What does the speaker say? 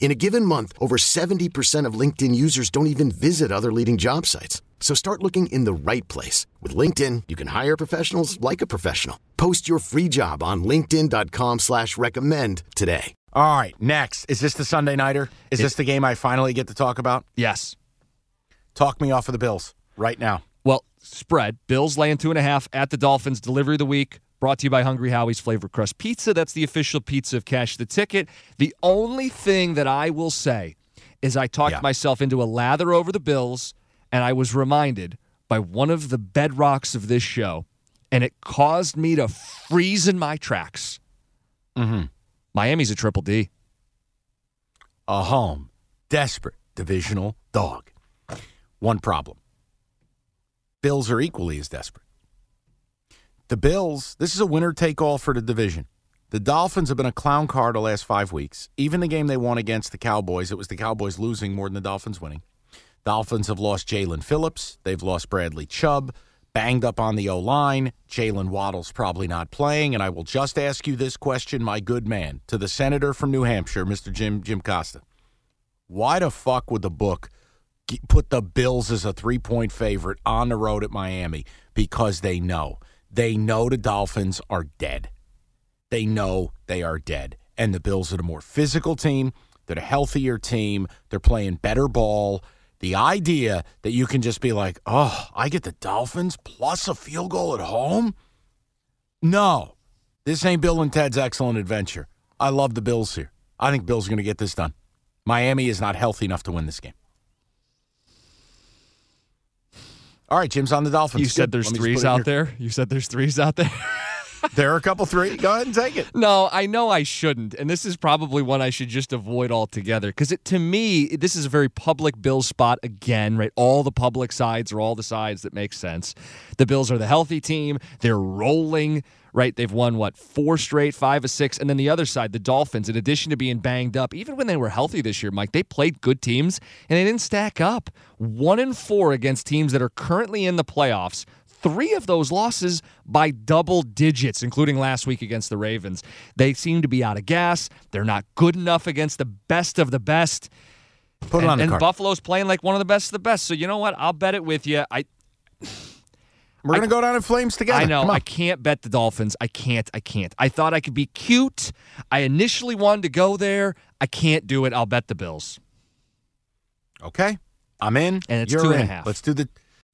In a given month, over 70% of LinkedIn users don't even visit other leading job sites. So start looking in the right place. With LinkedIn, you can hire professionals like a professional. Post your free job on linkedin.com slash recommend today. All right, next. Is this the Sunday Nighter? Is this the game I finally get to talk about? Yes. Talk me off of the Bills right now. Well, spread. Bills laying two and a half at the Dolphins. Delivery of the week. Brought to you by Hungry Howie's Flavor Crust Pizza. That's the official pizza of Cash the Ticket. The only thing that I will say is I talked Yeah. myself into a lather over the Bills, and I was reminded by one of the bedrocks of this show, and it caused me to freeze in my tracks. Mm-hmm. Miami's a triple D. A home, desperate divisional dog. One problem Bills are equally as desperate. The Bills, this is a winner take all for the division. The Dolphins have been a clown car the last five weeks. Even the game they won against the Cowboys, it was the Cowboys losing more than the Dolphins winning. Dolphins have lost Jaelan Phillips. They've lost Bradley Chubb. Banged up on the O line. Jaylen Waddle's probably not playing. And I will just ask you this question, my good man, to the senator from New Hampshire, Mr. Jim Jim Costa. Why the fuck would the book put the Bills as a three point favorite on the road at Miami? Because they know. They know the Dolphins are dead. They know they are dead. And the Bills are the more physical team. They're the healthier team. They're playing better ball. The idea that you can just be like, oh, I get the Dolphins plus a field goal at home? No. This ain't Bill and Ted's excellent adventure. I love the Bills here. I think Bill's going to get this done. Miami is not healthy enough to win this game. All right, Jim's on the Dolphins. You said Good. there's Let me just threes put it in out your- there. You said there's threes out there. There are a couple three. Go ahead and take it. No, I know I shouldn't, and this is probably one I should just avoid altogether. Because to me, this is a very public Bills spot again, right? All the public sides are all the sides that make sense. The Bills are the healthy team; they're rolling, right? They've won what four straight, five or six, and then the other side, the Dolphins. In addition to being banged up, even when they were healthy this year, Mike, they played good teams and they didn't stack up. One and four against teams that are currently in the playoffs three of those losses by double digits, including last week against the Ravens. They seem to be out of gas. They're not good enough against the best of the best. Put it and, on the and card. Buffalo's playing like one of the best of the best. So you know what? I'll bet it with you. I We're going to go down in flames together. I know I can't bet the Dolphins. I can't. I can't. I thought I could be cute. I initially wanted to go there. I can't do it. I'll bet the Bills. Okay. I'm in. And it's You're two and a half. Let's do the.